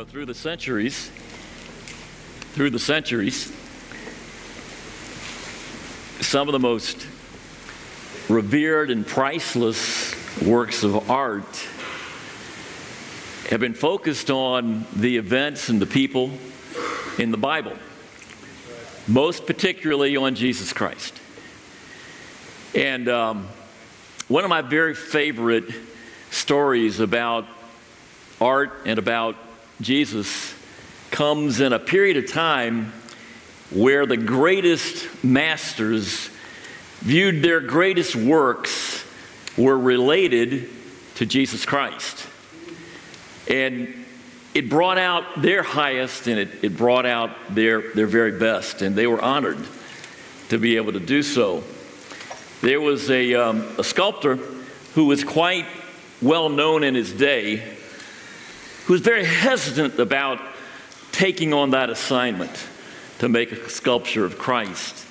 Know, through the centuries, through the centuries, some of the most revered and priceless works of art have been focused on the events and the people in the Bible, most particularly on Jesus Christ. And um, one of my very favorite stories about art and about Jesus comes in a period of time where the greatest masters viewed their greatest works were related to Jesus Christ. And it brought out their highest and it, it brought out their, their very best, and they were honored to be able to do so. There was a, um, a sculptor who was quite well known in his day was very hesitant about taking on that assignment to make a sculpture of Christ.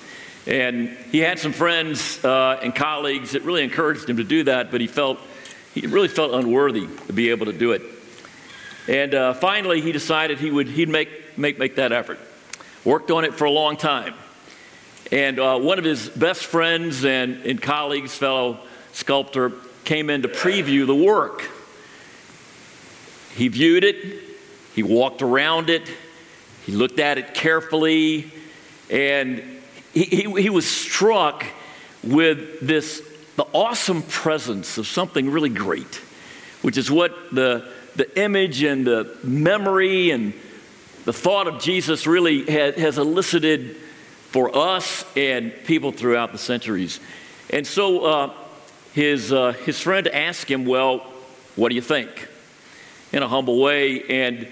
And he had some friends uh, and colleagues that really encouraged him to do that, but he felt he really felt unworthy to be able to do it. And uh, finally, he decided he would he'd make, make, make that effort. Worked on it for a long time. And uh, one of his best friends and, and colleagues, fellow sculptor, came in to preview the work. He viewed it, he walked around it, he looked at it carefully, and he, he, he was struck with this the awesome presence of something really great, which is what the, the image and the memory and the thought of Jesus really has, has elicited for us and people throughout the centuries. And so uh, his, uh, his friend asked him, Well, what do you think? In a humble way. And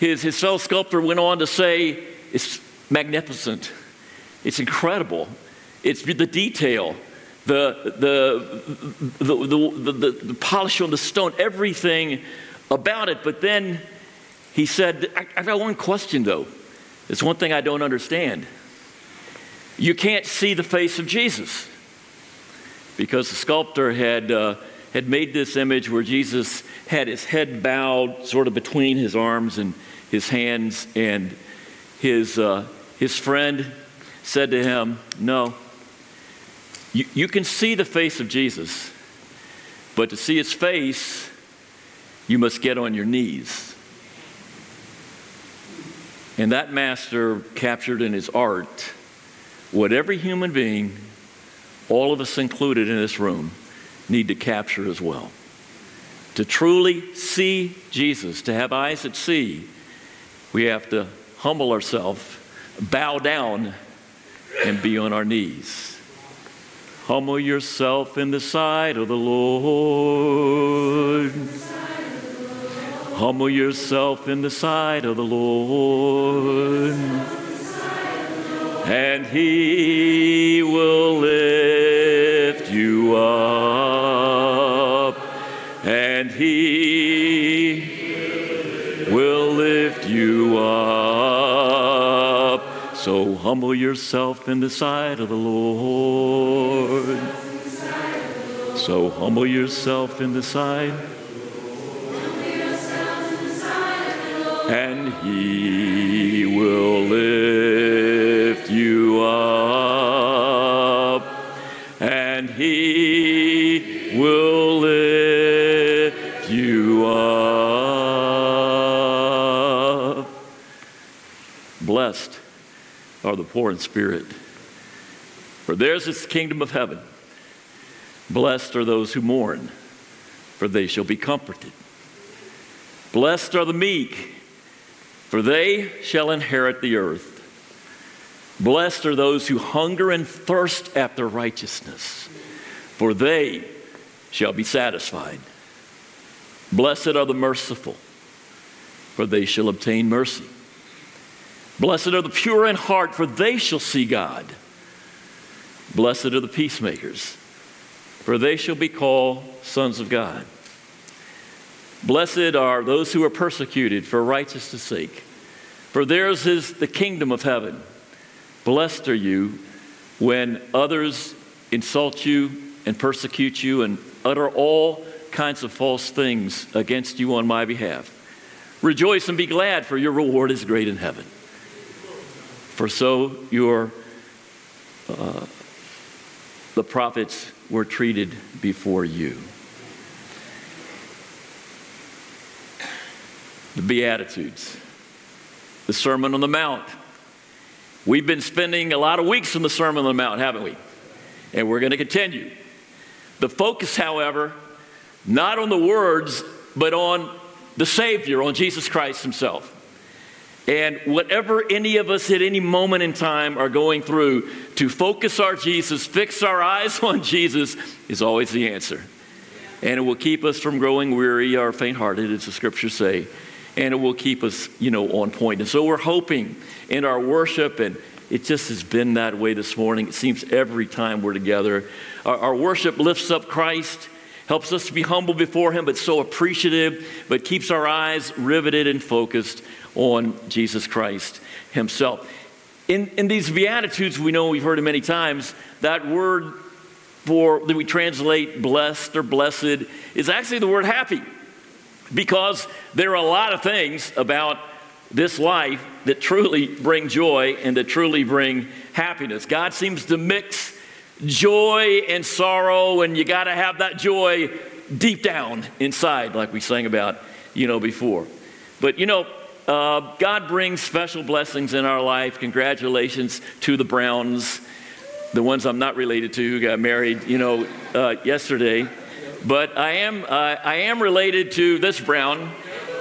his, his fellow sculptor went on to say, It's magnificent. It's incredible. It's the detail, the, the, the, the, the, the polish on the stone, everything about it. But then he said, I, I've got one question though. It's one thing I don't understand. You can't see the face of Jesus because the sculptor had, uh, had made this image where Jesus had his head bowed sort of between his arms and his hands, and his, uh, his friend said to him, No, you, you can see the face of Jesus, but to see his face, you must get on your knees. And that master captured in his art what every human being, all of us included in this room, need to capture as well. To truly see Jesus, to have eyes that see, we have to humble ourselves, bow down, and be on our knees. Humble yourself in the sight of the Lord. Humble yourself in the sight of the Lord. And he will lift he will lift you up. So humble yourself in the sight of the Lord. So humble yourself in the sight. And he will lift poor in spirit, for theirs is the kingdom of heaven. Blessed are those who mourn, for they shall be comforted. Blessed are the meek, for they shall inherit the earth. Blessed are those who hunger and thirst after righteousness, for they shall be satisfied. Blessed are the merciful, for they shall obtain mercy. Blessed are the pure in heart, for they shall see God. Blessed are the peacemakers, for they shall be called sons of God. Blessed are those who are persecuted for righteousness' sake, for theirs is the kingdom of heaven. Blessed are you when others insult you and persecute you and utter all kinds of false things against you on my behalf. Rejoice and be glad, for your reward is great in heaven. For so your uh, the prophets were treated before you. The Beatitudes, the Sermon on the Mount. We've been spending a lot of weeks in the Sermon on the Mount, haven't we? And we're going to continue. The focus, however, not on the words, but on the Savior, on Jesus Christ Himself. And whatever any of us at any moment in time are going through, to focus our Jesus, fix our eyes on Jesus, is always the answer. And it will keep us from growing weary or faint hearted, as the scriptures say. And it will keep us, you know, on point. And so we're hoping in our worship, and it just has been that way this morning. It seems every time we're together. Our, our worship lifts up Christ helps us to be humble before Him, but so appreciative, but keeps our eyes riveted and focused on Jesus Christ Himself. In, in these Beatitudes, we know we've heard it many times, that word for that we translate blessed or blessed is actually the word happy. Because there are a lot of things about this life that truly bring joy and that truly bring happiness. God seems to mix joy and sorrow, and you got to have that joy deep down inside, like we sang about, you know, before. But, you know, uh, God brings special blessings in our life. Congratulations to the Browns, the ones I'm not related to who got married, you know, uh, yesterday. But I am, uh, I am related to this Brown.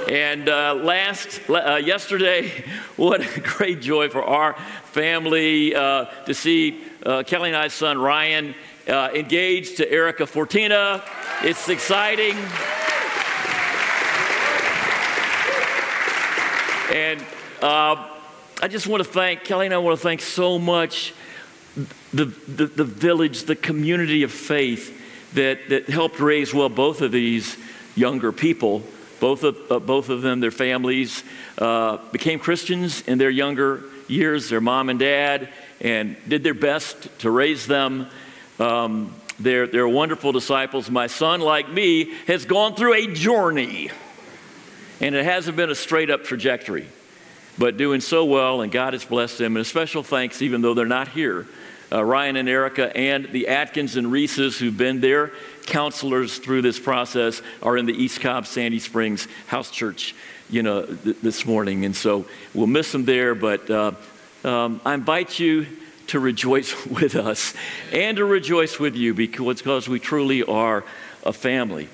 And uh, last, uh, yesterday, what a great joy for our family uh, to see uh, Kelly and I's son Ryan uh, engaged to Erica Fortina. It's exciting. And uh, I just want to thank Kelly and I want to thank so much the, the, the village, the community of faith that, that helped raise well both of these younger people. Both of, uh, both of them, their families, uh, became Christians in their younger years, their mom and dad, and did their best to raise them. Um, they're, they're wonderful disciples. My son, like me, has gone through a journey, and it hasn't been a straight up trajectory, but doing so well, and God has blessed them. And a special thanks, even though they're not here, uh, Ryan and Erica, and the Atkins and Reeses, who've been their counselors through this process, are in the East Cobb Sandy Springs House Church, you know, th- this morning. And so we'll miss them there, but uh, um, I invite you to rejoice with us and to rejoice with you because, we truly are a family.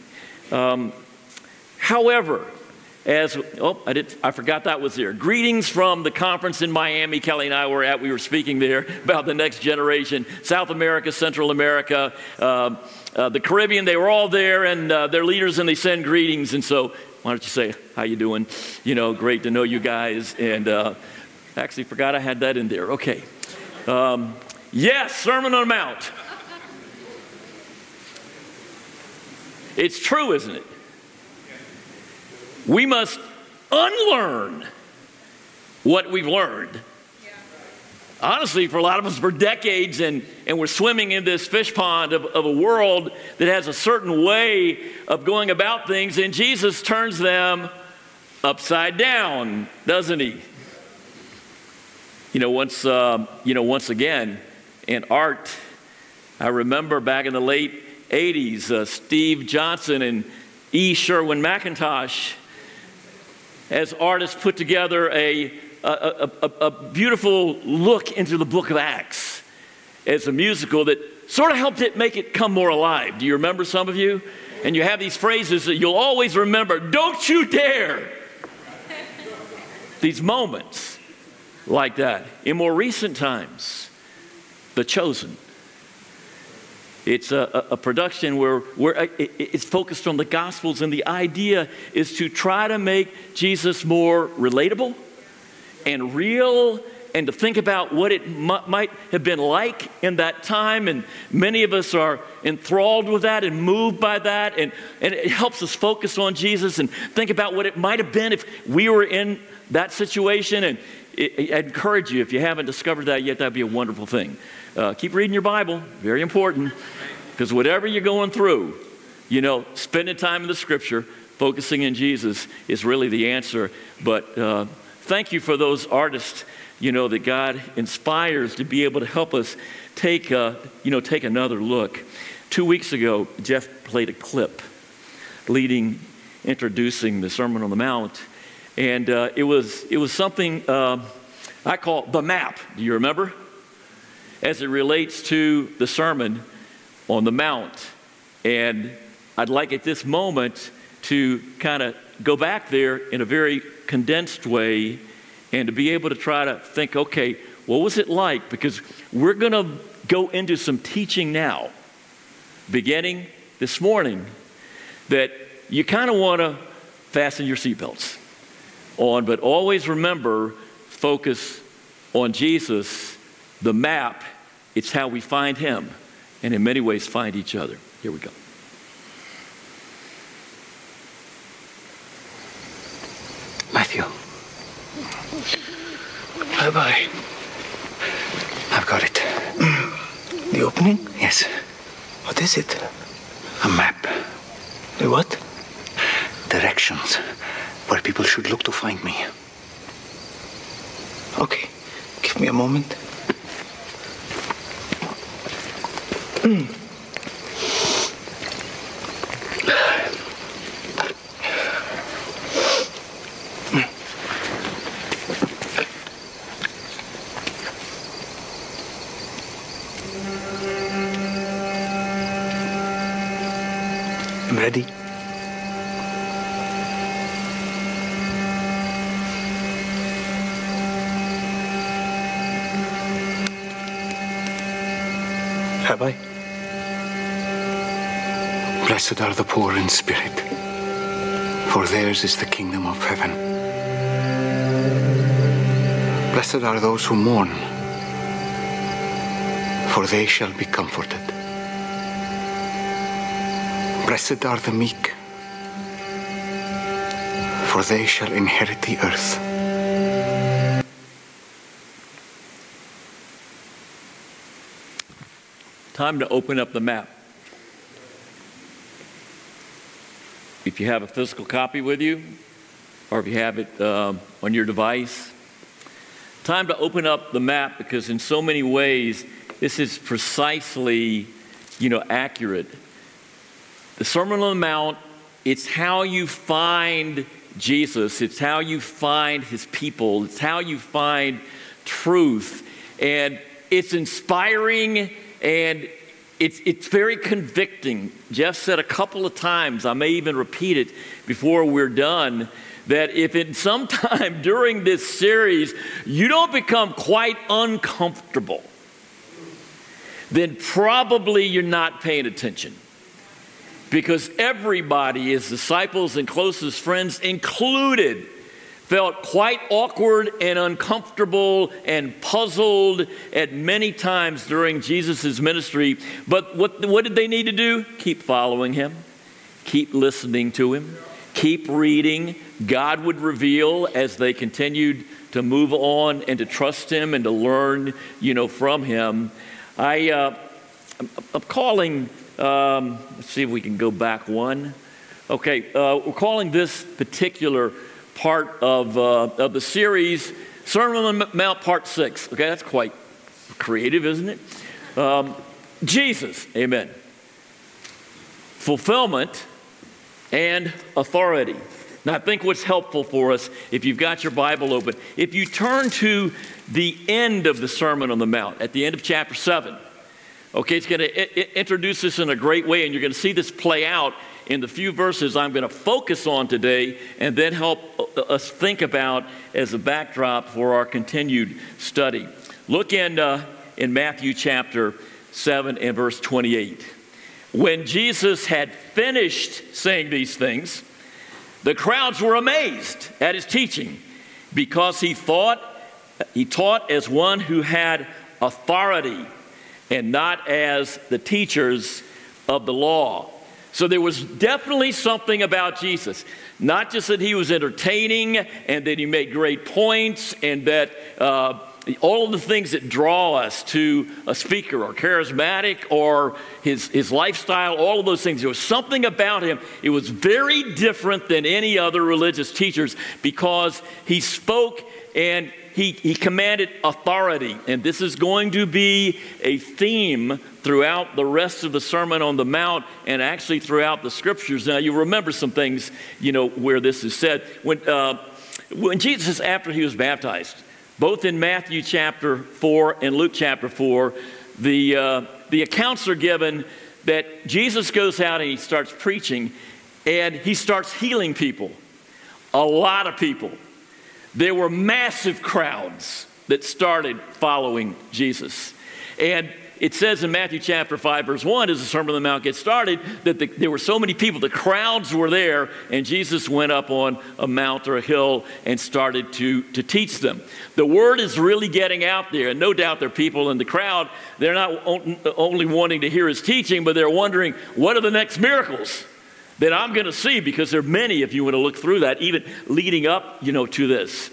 Um, however, as oh I did I forgot that was there. Greetings from the conference in Miami. Kelly and I were at. We were speaking there about the next generation, South America, Central America, uh, uh, the Caribbean. They were all there, and uh, their leaders, and they send greetings. And so, why don't you say how you doing? You know, great to know you guys, and uh, Actually, forgot I had that in there. Okay. Um, yes, Sermon on the Mount. It's true, isn't it? We must unlearn what we've learned. Honestly, for a lot of us, for decades, and, and we're swimming in this fish pond of, of a world that has a certain way of going about things, and Jesus turns them upside down, doesn't he? You know, once, uh, you know, once again, in art, I remember back in the late 80s, uh, Steve Johnson and E. Sherwin McIntosh, as artists, put together a, a, a, a beautiful look into the book of Acts as a musical that sort of helped it make it come more alive. Do you remember some of you? And you have these phrases that you'll always remember don't you dare! these moments like that. In more recent times, The Chosen. It's a, a, production where, where uh, it's focused on the Gospels, and the idea is to try to make Jesus more relatable and real and to think about what it might have been like in that time. And many of us are enthralled with that and moved by that. And, and it helps us focus on Jesus and think about what it might have been if we were in that situation. And I encourage you, if you haven't discovered that yet, that'd be a wonderful thing. Uh, keep reading your Bible, very important, because whatever you're going through, you know, spending time in the scripture focusing in Jesus is really the answer. But uh, thank you for those artists, you know, that God inspires to be able to help us take, uh, you know, take another look. Two weeks ago, Jeff played a clip leading, introducing the Sermon on the Mount. And uh, it, was, it was something uh, I call the map. Do you remember? As it relates to the Sermon on the Mount. And I'd like at this moment to kind of go back there in a very condensed way and to be able to try to think okay, what was it like? Because we're going to go into some teaching now, beginning this morning, that you kind of want to fasten your seatbelts on, but always remember focus on Jesus, the map. It's how we find Him, and in many ways, find each other. Here we go. Matthew. Bye bye. I've got it. The opening? Yes. What is it? A map. The what? Directions where people should look to find me. Okay. Give me a moment. Hmm. I'm ready. Have I? Blessed are the poor in spirit, for theirs is the kingdom of heaven. Blessed are those who mourn, for they shall be comforted. Blessed are the meek, for they shall inherit the earth. Time to open up the map. If you have a physical copy with you, or if you have it um, on your device, time to open up the map because, in so many ways, this is precisely, you know, accurate. The Sermon on the Mount, it's how you find Jesus, it's how you find his people, it's how you find truth. And it's inspiring and it's, it's very convicting. Jeff said a couple of times, I may even repeat it before we're done, that if in some time during this series you don't become quite uncomfortable, then probably you're not paying attention. Because everybody, his disciples and closest friends included, felt quite awkward and uncomfortable and puzzled at many times during Jesus' ministry. But what, what did they need to do? Keep following him, keep listening to him, keep reading. God would reveal as they continued to move on and to trust him and to learn, you know, from him. I, uh, I'm, calling, um, let's see if we can go back one. Okay, uh, we're calling this particular part of, uh, of the series, Sermon on the Mount, Part 6. Okay, that's quite creative, isn't it? Um, Jesus, amen. Fulfillment and authority. Now, I think what's helpful for us, if you've got your Bible open, if you turn to the end of the Sermon on the Mount, at the end of chapter 7, okay, it's going to introduce us in a great way, and you're going to see this play out in the few verses I'm going to focus on today and then help us think about as a backdrop for our continued study. Look in, uh, in Matthew chapter 7 and verse 28. When Jesus had finished saying these things, the crowds were amazed at his teaching because he thought he taught as one who had authority and not as the teachers of the law. So there was definitely something about Jesus. Not just that he was entertaining and that he made great points and that uh, all of the things that draw us to a speaker or charismatic or his, his lifestyle, all of those things. There was something about him. It was very different than any other religious teachers because he spoke and he, he commanded authority. And this is going to be a theme throughout the rest of the Sermon on the Mount and actually throughout the scriptures. Now, you remember some things, you know, where this is said. When, uh, when Jesus, after he was baptized, both in Matthew chapter 4 and Luke chapter 4, the, uh, the accounts are given that Jesus goes out and he starts preaching and he starts healing people. A lot of people. There were massive crowds that started following Jesus. And it says in Matthew chapter 5, verse 1, as the Sermon on the Mount gets started, that the, there were so many people, the crowds were there, and Jesus went up on a mount or a hill and started to, to teach them. The word is really getting out there, and no doubt there are people in the crowd, they're not only wanting to hear his teaching, but they're wondering, what are the next miracles? That I'm going to see because there are many if you want to look through that, even leading up, you know, to this.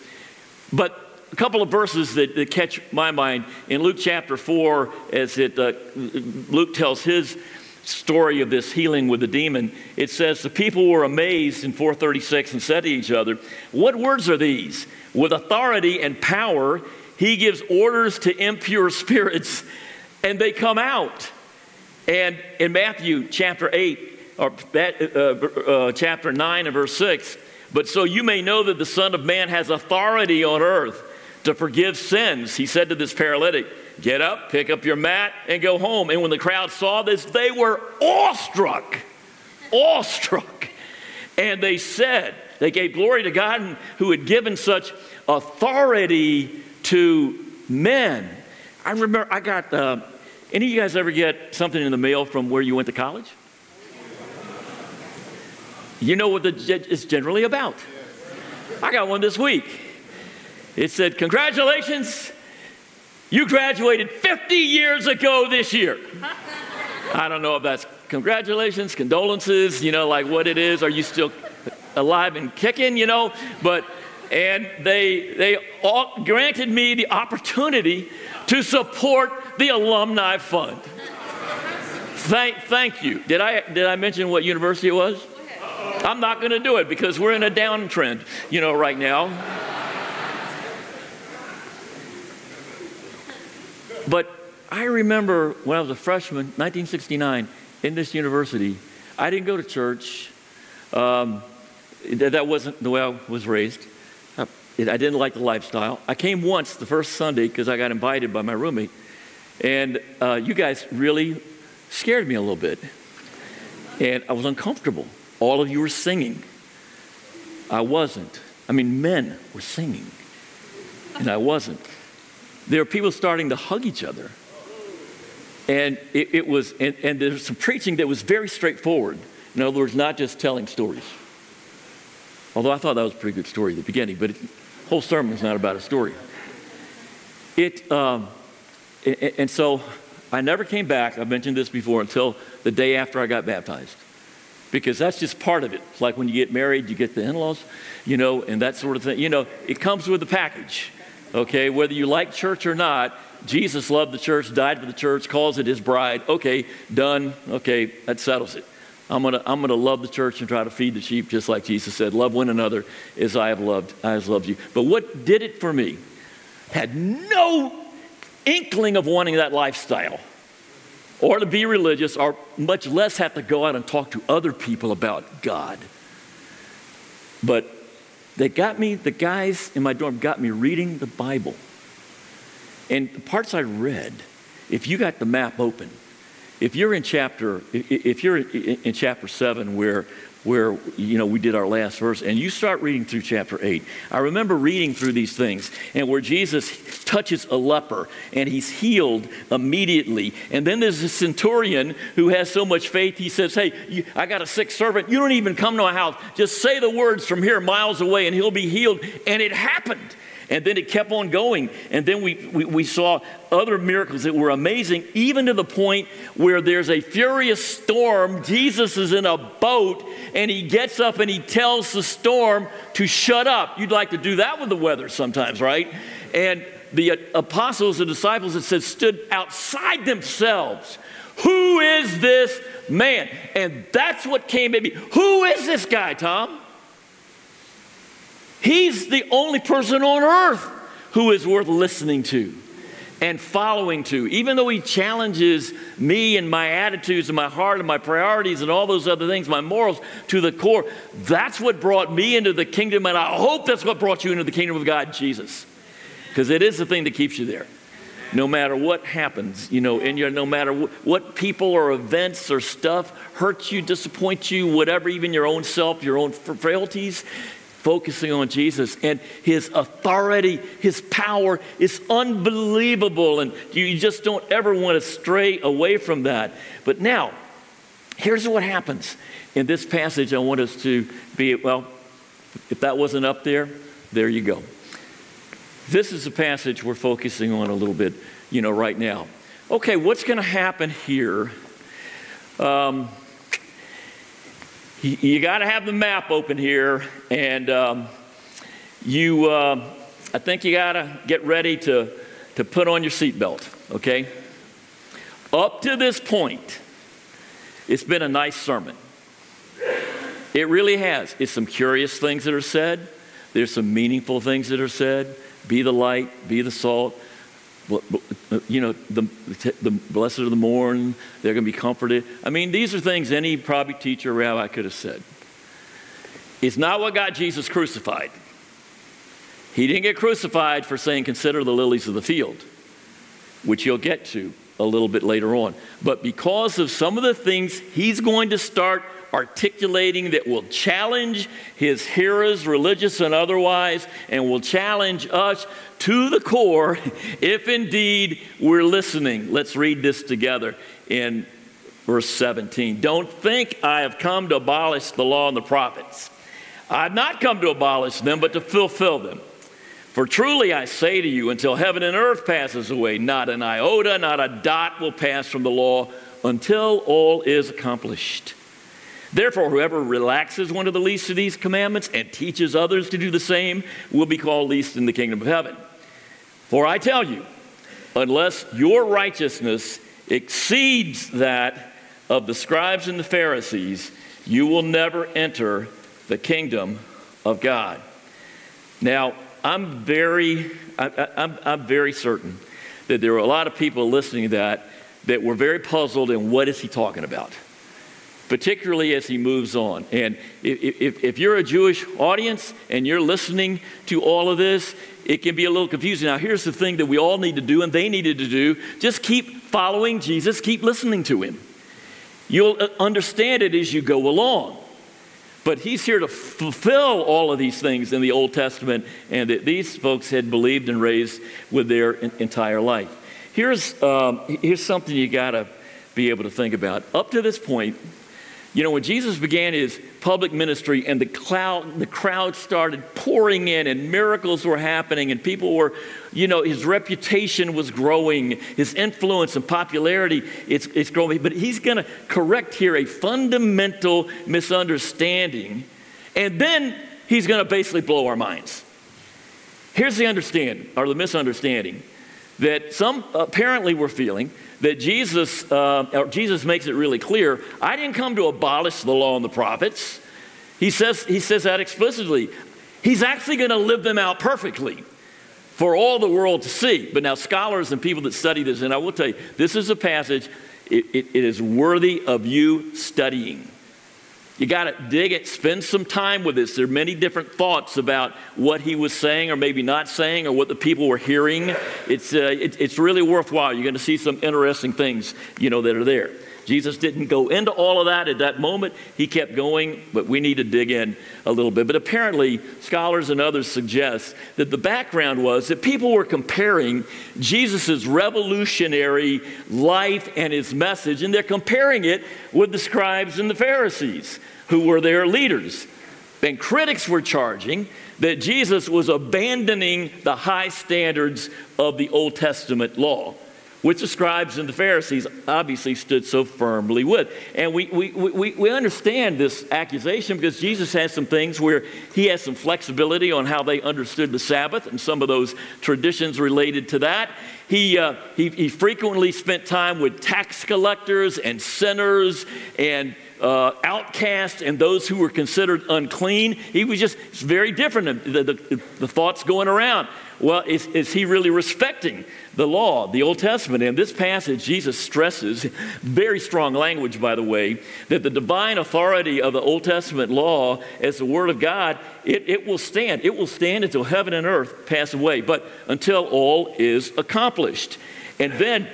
But a couple of verses that, that catch my mind in Luke chapter 4, as it, uh, Luke tells his story of this healing with the demon, it says, The people were amazed in 436 and said to each other, What words are these? With authority and power, he gives orders to impure spirits, and they come out. And in Matthew chapter 8, or that, uh, uh, chapter 9 and verse 6. But so you may know that the Son of Man has authority on earth to forgive sins. He said to this paralytic, Get up, pick up your mat, and go home. And when the crowd saw this, they were awestruck. Awestruck. And they said, They gave glory to God who had given such authority to men. I remember I got, uh, any of you guys ever get something in the mail from where you went to college? You know what the, it's generally about. I got one this week. It said, Congratulations, you graduated 50 years ago this year. I don't know if that's congratulations, condolences, you know, like what it is. Are you still alive and kicking, you know? But, and they, they all granted me the opportunity to support the Alumni Fund. Thank, thank you. Did I, did I mention what university it was? I'm not going to do it because we're in a downtrend, you know, right now. But I remember when I was a freshman, 1969, in this university, I didn't go to church. Um, that wasn't the way I was raised. I, I didn't like the lifestyle. I came once the first Sunday because I got invited by my roommate. And uh, you guys really scared me a little bit. And I was uncomfortable. All of you were singing. I wasn't. I mean, men were singing, and I wasn't. There were people starting to hug each other. And it, it was, and, and there's some preaching that was very straightforward. In other words, not just telling stories. Although I thought that was a pretty good story at the beginning, but the whole sermon is not about a story. It, um, and, and so I never came back, I've mentioned this before, until the day after I got baptized because that's just part of it. It's like when you get married, you get the in laws, you know, and that sort of thing. You know, it comes with the package, okay? Whether you like church or not, Jesus loved the church, died for the church, calls it his bride. Okay, done. Okay, that settles it. I'm gonna, I'm gonna love the church and try to feed the sheep just like Jesus said. Love one another as I have loved, I have loved you. But what did it for me? Had no inkling of wanting that lifestyle or to be religious, or much less have to go out and talk to other people about God. But they got me, the guys in my dorm got me reading the Bible. And the parts I read, if you got the map open, if you're in chapter, if you're in chapter seven where where you know we did our last verse and you start reading through chapter 8 i remember reading through these things and where jesus touches a leper and he's healed immediately. And then there's a centurion who has so much faith he says hey i got a sick servant. You don't even come to my house. Just say the words from here miles away and he'll be healed. And it happened and then it kept on going. And then we, we, we, saw other miracles that were amazing, even to the point where there's a furious storm. Jesus is in a boat and he gets up and he tells the storm to shut up. You'd like to do that with the weather sometimes, right? And the apostles and disciples, it says, stood outside themselves. Who is this man? And that's what came at me. Who is this guy, Tom? He's the only person on earth who is worth listening to and following to, even though he challenges me and my attitudes and my heart and my priorities and all those other things, my morals to the core. That's what brought me into the kingdom, and I hope that's what brought you into the kingdom of God, Jesus. Because it is the thing that keeps you there. No matter what happens, you know, in your, no matter what people or events or stuff hurt you, disappoint you, whatever, even your own self, your own frailties, focusing on Jesus and his authority, his power is unbelievable. And you just don't ever want to stray away from that. But now, here's what happens. In this passage, I want us to be, well, if that wasn't up there, there you go. This is the passage we're focusing on a little bit, you know, right now. Okay, what's going to happen here? Um, you, got to have the map open here, and um, you, uh, I think you got to get ready to, to put on your seatbelt, okay? Up to this point, it's been a nice sermon. It really has. It's some curious things that are said, there's some meaningful things that are said. Be the light, be the salt Uh, you know, the, the blessed are the mourn, they're going to be comforted. I mean, these are things any probably teacher or rabbi could have said. It's not what got Jesus crucified. He didn't get crucified for saying, consider the lilies of the field, which you'll get to a little bit later on. But because of some of the things he's going to start articulating that will challenge his hearers, religious and otherwise, and will challenge us to the core if indeed we're listening. Let's read this together in verse 17. Don't think I have come to abolish the law and the prophets. I've not come to abolish them, but to fulfill them. For truly I say to you, until heaven and earth passes away, not an iota, not a dot will pass from the law until all is accomplished. Therefore, whoever relaxes one of the least of these commandments and teaches others to do the same will be called least in the kingdom of heaven. For I tell you, unless your righteousness exceeds that of the scribes and the Pharisees, you will never enter the kingdom of God. Now, I'm very, I, I'm, I'm very certain that there were a lot of people listening to that that were very puzzled in what is he talking about particularly as he moves on. And if, if, if, you're a Jewish audience and you're listening to all of this, it can be a little confusing. Now, here's the thing that we all need to do and they needed to do just keep following Jesus, keep listening to him. You'll uh, understand it as you go along. But he's here to fulfill all of these things in the Old Testament and that these folks had believed and raised with their entire life. Here's, um, here's something you got to be able to think about. Up to this point, you know, when Jesus began his public ministry and the, cloud, the crowd started pouring in and miracles were happening and people were, you know, his reputation was growing, his influence and popularity, it's, it's growing. But he's going to correct here a fundamental misunderstanding and then he's going to basically blow our minds. Here's the understanding, or the misunderstanding, that some apparently were feeling that Jesus, uh, Jesus makes it really clear I didn't come to abolish the law and the prophets. He says, he says that explicitly. He's actually going to live them out perfectly for all the world to see. But now, scholars and people that study this, and I will tell you, this is a passage, it, it, it is worthy of you studying. You got to dig it, spend some time with this. There are many different thoughts about what he was saying or maybe not saying or what the people were hearing. It's, uh, it, it's really worthwhile. You're going to see some interesting things, you know, that are there. Jesus didn't go into all of that at that moment. He kept going, but we need to dig in a little bit. But apparently, scholars and others suggest that the background was that people were comparing Jesus' revolutionary life and his message, and they're comparing it with the scribes and the Pharisees, who were their leaders. And critics were charging that Jesus was abandoning the high standards of the Old Testament law which the scribes and the Pharisees obviously stood so firmly with. And we, we, we, we understand this accusation because Jesus has some things where he has some flexibility on how they understood the Sabbath and some of those traditions related to that. He, uh, he, he frequently spent time with tax collectors and sinners and uh, outcasts and those who were considered unclean. He was just very different. The, the, the thoughts going around well, is, is he really respecting the law, the Old Testament? In this passage, Jesus stresses, very strong language, by the way, that the divine authority of the Old Testament law as the Word of God, it, it will stand. It will stand until heaven and earth pass away, but until all is accomplished. And then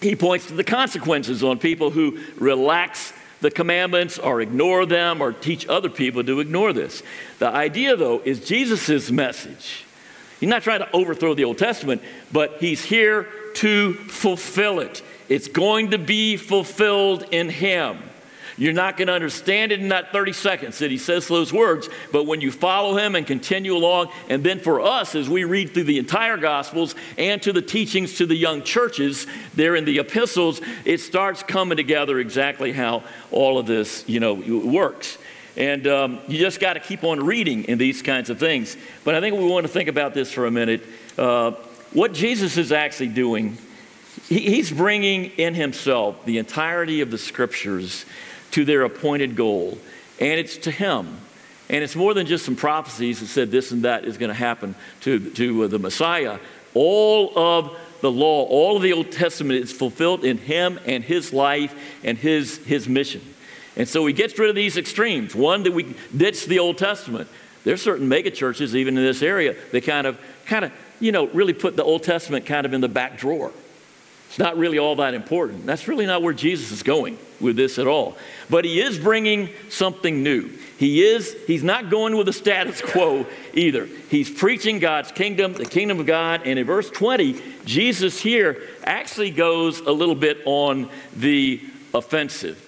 he points to the consequences on people who relax the commandments or ignore them or teach other people to ignore this. The idea, though, is Jesus' message He's not trying to overthrow the Old Testament, but he's here to fulfill it. It's going to be fulfilled in him. You're not going to understand it in that 30 seconds that he says those words, but when you follow him and continue along, and then for us, as we read through the entire Gospels and to the teachings to the young churches there in the epistles, it starts coming together exactly how all of this, you know, works. And um, you just got to keep on reading in these kinds of things. But I think we want to think about this for a minute. Uh, what Jesus is actually doing, he, he's bringing in himself the entirety of the scriptures to their appointed goal. And it's to him. And it's more than just some prophecies that said this and that is going to happen to, to uh, the Messiah. All of the law, all of the Old Testament is fulfilled in him and his life and his, his mission. And so he gets rid of these extremes. One, that we ditch the Old Testament. There's certain megachurches, even in this area, that kind of, kind of, you know, really put the Old Testament kind of in the back drawer. Not really all that important. That's really not where Jesus is going with this at all. But he is bringing something new. He is, he's not going with the status quo either. He's preaching God's kingdom, the kingdom of God. And in verse 20, Jesus here actually goes a little bit on the offensive.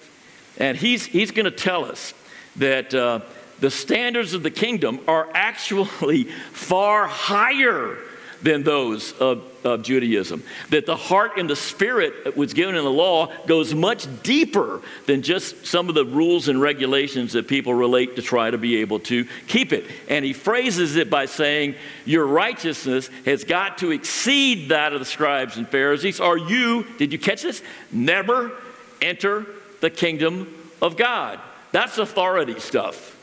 And he's, he's going to tell us that uh, the standards of the kingdom are actually far higher than those of, of, Judaism. That the heart and the spirit that was given in the law goes much deeper than just some of the rules and regulations that people relate to try to be able to keep it. And he phrases it by saying, Your righteousness has got to exceed that of the scribes and Pharisees, or you, did you catch this? Never enter the kingdom of God. That's authority stuff.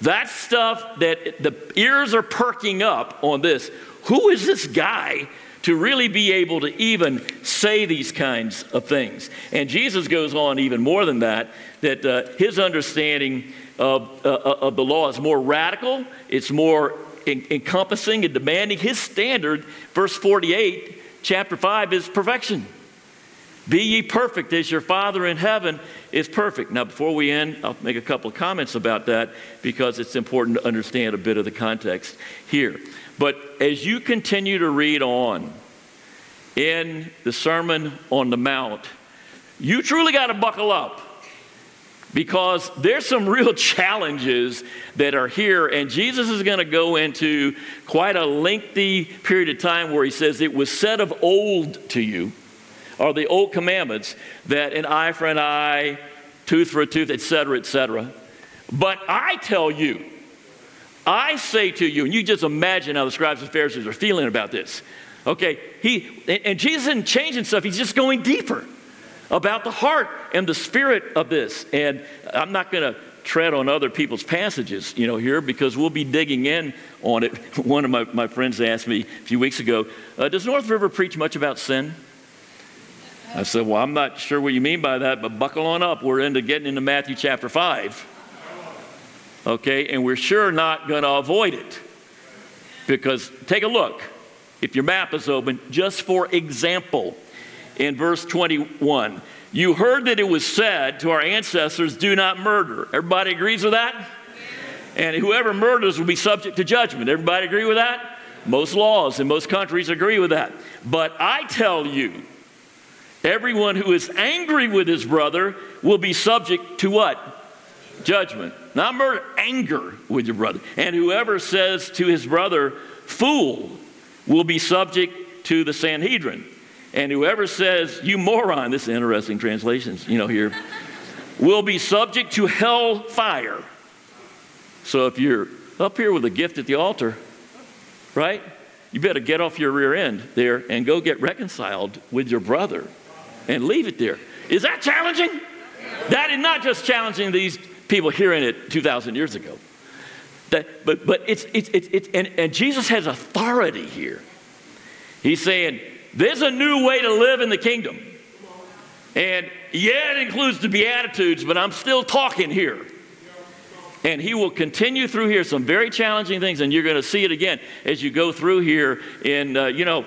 That's stuff that the ears are perking up on this. Who is this guy to really be able to even say these kinds of things? And Jesus goes on even more than that, that uh, his understanding of, uh, uh of the law is more radical, it's more en- encompassing and demanding. His standard, verse 48, chapter 5, is perfection. Be ye perfect as your Father in heaven is perfect. Now, before we end, I'll make a couple of comments about that because it's important to understand a bit of the context here. But as you continue to read on in the Sermon on the Mount, you truly got to buckle up because there's some real challenges that are here and jesus is going to go into quite a lengthy period of time where he says it was said of old to you or the old commandments that an eye for an eye, tooth for a tooth, etc., etc. But I tell you, I say to you, and you just imagine how the scribes and Pharisees are feeling about this. Okay, he and Jesus isn't changing stuff, he's just going deeper about the heart and the spirit of this. And I'm not to tread on other people's passages, you know, here because we'll be digging in on it. One of my, my friends asked me a few weeks ago, uh, Does North River preach much about sin? I said, Well, I'm not sure what you mean by that, but buckle on up. We're into getting into Matthew chapter 5. Okay, and we're sure not going to avoid it. Because take a look. If your map is open, just for example, in verse 21, you heard that it was said to our ancestors, Do not murder. Everybody agrees with that? And whoever murders will be subject to judgment. Everybody agree with that? Most laws in most countries agree with that. But I tell you, Everyone who is angry with his brother will be subject to what? Judgment. Not murder, anger with your brother. And whoever says to his brother, fool, will be subject to the Sanhedrin. And whoever says, you moron, this is interesting translations, you know, here, will be subject to hell fire. So if you're up here with a gift at the altar, right? You better get off your rear end there and go get reconciled with your brother and leave it there. Is that challenging? That is not just challenging these people hearing it 2,000 years ago. That, but but it's, it's, it's, it's and, and Jesus has authority here. He's saying, there's a new way to live in the kingdom. And yeah, it includes the Beatitudes, but I'm still talking here. And he will continue through here some very challenging things, and you're going to see it again as you go through here. In uh, you know,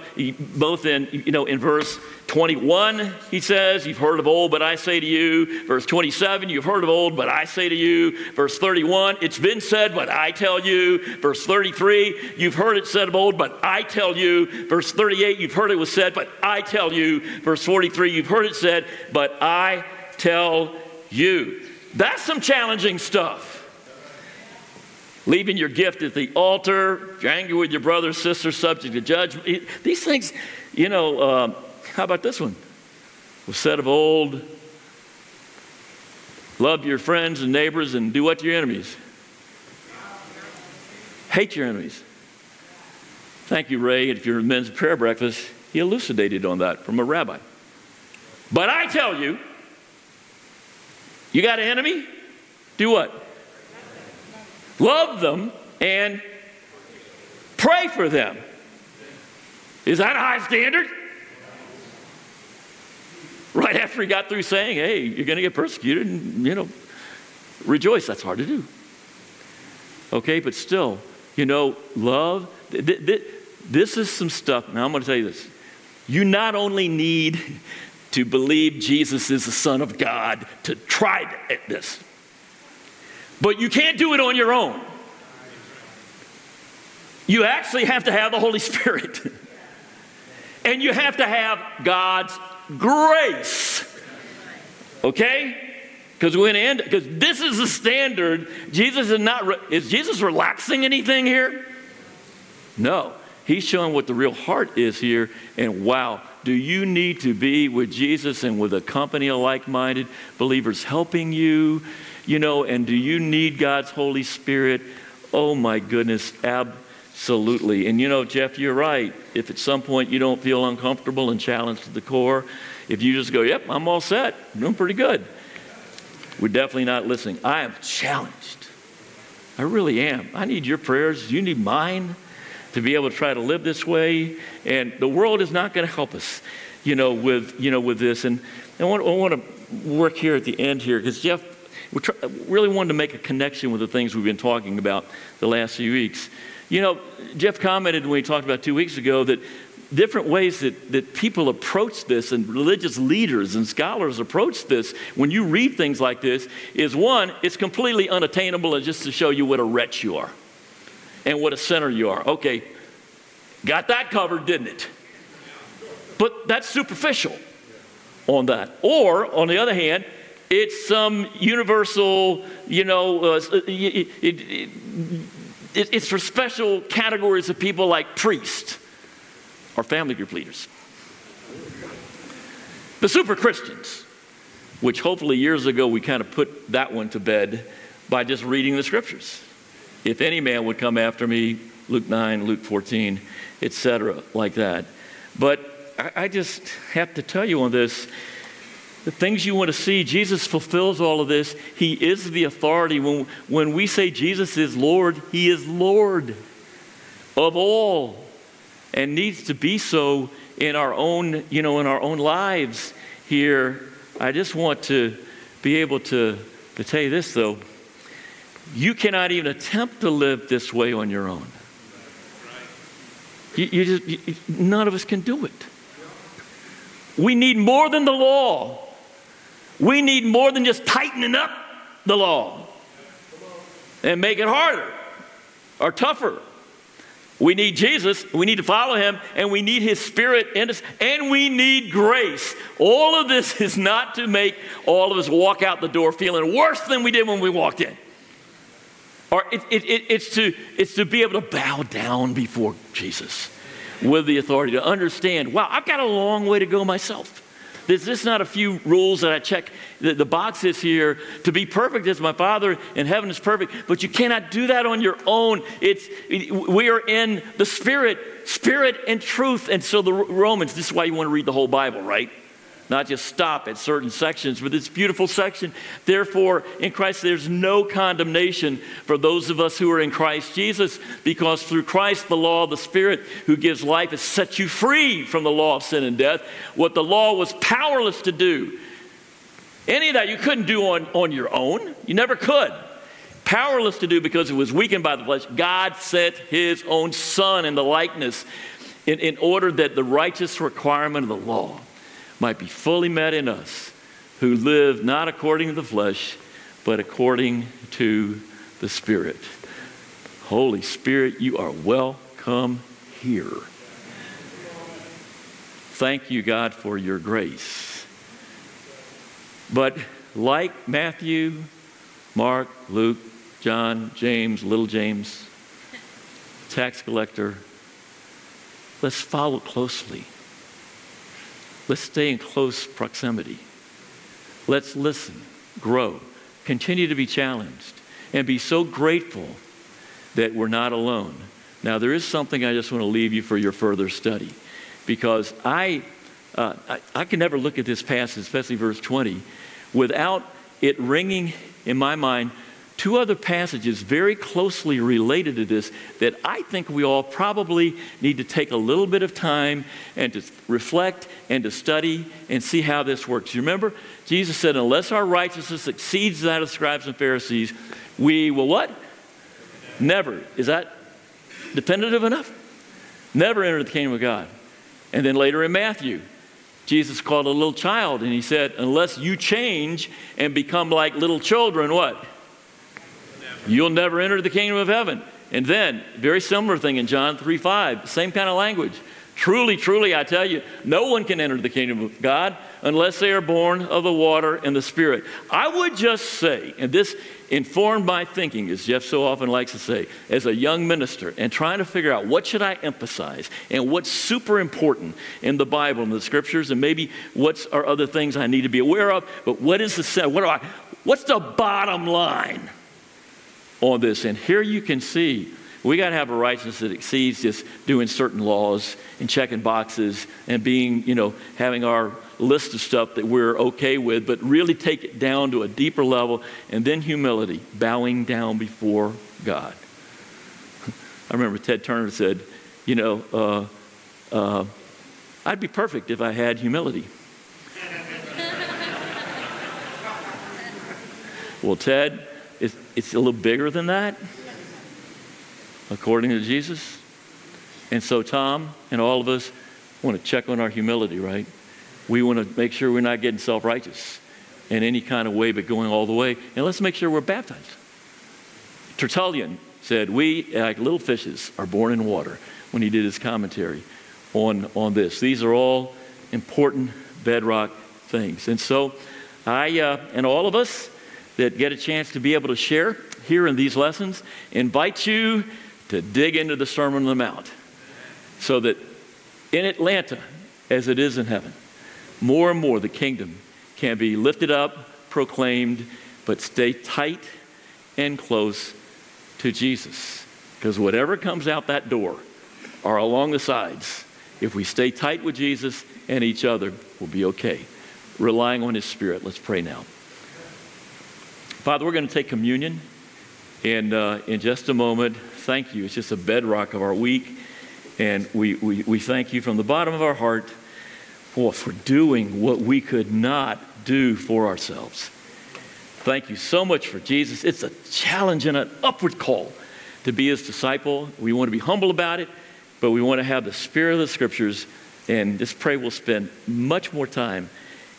both in you know in verse 21, he says, "You've heard of old, but I say to you." Verse 27, "You've heard of old, but I say to you." Verse 31, "It's been said, but I tell you." Verse 33, "You've heard it said of old, but I tell you." Verse 38, "You've heard it was said, but I tell you." Verse 43, "You've heard it said, but I tell you." That's some challenging stuff leaving your gift at the altar, if you're angry with your brother, sister, subject to judgment. These things, you know, uh, how about this one? Was said of old, love your friends and neighbors and do what to your enemies? Hate your enemies. Thank you, Ray. If you're in men's prayer breakfast, he elucidated on that from a rabbi. But I tell you, you got an enemy? Do what? Love them, and pray for them. Is that a high standard? Right after he got through saying, hey, you're going to get persecuted, and, you know, rejoice. That's hard to do. Okay, but still, you know, love, th- th- th- this is some stuff. Now, I'm going to tell you this. You not only need to believe Jesus is the Son of God to try this, but you can't do it on your own. You actually have to have the Holy Spirit. and you have to have God's grace. Okay? Because we're going to end, because this is the standard. Jesus is not, re- is Jesus relaxing anything here? No. He's showing what the real heart is here. And wow, do you need to be with Jesus and with a company of like minded believers helping you? You know, and do you need God's Holy Spirit? Oh my goodness, absolutely. And you know, Jeff, you're right. If at some point you don't feel uncomfortable and challenged to the core, if you just go, yep, I'm all set, I'm doing pretty good, we're definitely not listening. I am challenged. I really am. I need your prayers. You need mine to be able to try to live this way. And the world is not going to help us, you know, with, you know, with this. And I want, I want to work here at the end here because Jeff we try, really wanted to make a connection with the things we've been talking about the last few weeks. You know, Jeff commented when we talked about two weeks ago that different ways that, that people approach this and religious leaders and scholars approach this when you read things like this is one, it's completely unattainable and just to show you what a wretch you are and what a sinner you are. Okay, got that covered, didn't it? But that's superficial on that. Or, on the other hand, it's some universal, you know, uh, uh it, it, it, it's for special categories of people like priests or family group leaders. The super Christians, which hopefully years ago we kind of put that one to bed by just reading the scriptures. If any man would come after me, Luke 9, Luke 14, etc., like that. But I, I just have to tell you on this the things you want to see, Jesus fulfills all of this. He is the authority. When, when we say Jesus is Lord, He is Lord of all and needs to be so in our own, you know, in our own lives here. I just want to be able to, to tell you this though. You cannot even attempt to live this way on your own. You, you just, you, none of us can do it. We need more than the law. We need more than just tightening up the law and make it harder or tougher. We need Jesus, we need to follow him, and we need his spirit in us, and we need grace. All of this is not to make all of us walk out the door feeling worse than we did when we walked in. Or it, it, it, it's, to, it's to be able to bow down before Jesus with the authority to understand, wow, I've got a long way to go myself. There's just not a few rules that I check the, the boxes here to be perfect as my Father in heaven is perfect, but you cannot do that on your own. It's we are in the Spirit, Spirit and truth. And so the Romans, this is why you want to read the whole Bible, right? Not just stop at certain sections, but this beautiful section. Therefore, in Christ, there's no condemnation for those of us who are in Christ Jesus, because through Christ, the law of the Spirit who gives life has set you free from the law of sin and death. What the law was powerless to do, any of that you couldn't do on, on your own. You never could. Powerless to do because it was weakened by the flesh. God sent his own Son in the likeness in, in order that the righteous requirement of the law might be fully met in us who live not according to the flesh, but according to the Spirit. Holy Spirit, you are welcome here. Thank you, God, for your grace. But like Matthew, Mark, Luke, John, James, little James, tax collector, let's follow closely Let's stay in close proximity. Let's listen, grow, continue to be challenged, and be so grateful that we're not alone. Now, there is something I just want to leave you for your further study because I, uh, I, I can never look at this passage, especially verse 20, without it ringing in my mind two other passages very closely related to this that I think we all probably need to take a little bit of time and to reflect and to study and see how this works. You remember, Jesus said, unless our righteousness exceeds that of scribes and Pharisees, we will what? Never. Is that definitive enough? Never enter the kingdom of God. And then later in Matthew, Jesus called a little child and he said, unless you change and become like little children, what? You'll never enter the kingdom of heaven. And then, very similar thing in John 3 5, same kind of language. Truly, truly, I tell you, no one can enter the kingdom of God unless they are born of the water and the Spirit. I would just say, and this informed my thinking, as Jeff so often likes to say, as a young minister and trying to figure out what should I emphasize and what's super important in the Bible and the scriptures, and maybe what's are other things I need to be aware of. But what is the set? what do I? What's the bottom line? On this. And here you can see we got to have a righteousness that exceeds just doing certain laws and checking boxes and being, you know, having our list of stuff that we're okay with, but really take it down to a deeper level. And then humility, bowing down before God. I remember Ted Turner said, you know, uh, uh, I'd be perfect if I had humility. well, Ted, it's, it's a little bigger than that, according to Jesus. And so, Tom and all of us want to check on our humility, right? We want to make sure we're not getting self righteous in any kind of way, but going all the way. And let's make sure we're baptized. Tertullian said, We, like little fishes, are born in water when he did his commentary on, on this. These are all important bedrock things. And so, I uh, and all of us, that get a chance to be able to share here in these lessons invite you to dig into the Sermon on the Mount so that in Atlanta, as it is in heaven, more and more the kingdom can be lifted up, proclaimed, but stay tight and close to Jesus. Because whatever comes out that door or along the sides, if we stay tight with Jesus and each other, we'll be okay. Relying on His Spirit. Let's pray now. Father, we're going to take communion. And uh, in just a moment, thank you. It's just a bedrock of our week. And we, we, we thank you from the bottom of our heart for, for doing what we could not do for ourselves. Thank you so much for Jesus. It's a challenge and an upward call to be his disciple. We want to be humble about it, but we want to have the spirit of the scriptures. And just pray we'll spend much more time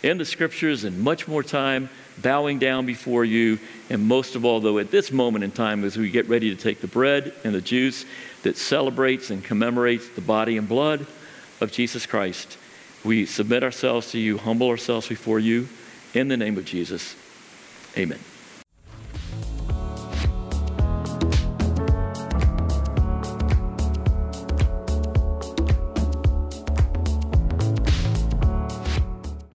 in the scriptures and much more time bowing down before you. And most of all, though, at this moment in time, as we get ready to take the bread and the juice that celebrates and commemorates the body and blood of Jesus Christ, we submit ourselves to you, humble ourselves before you. In the name of Jesus, amen.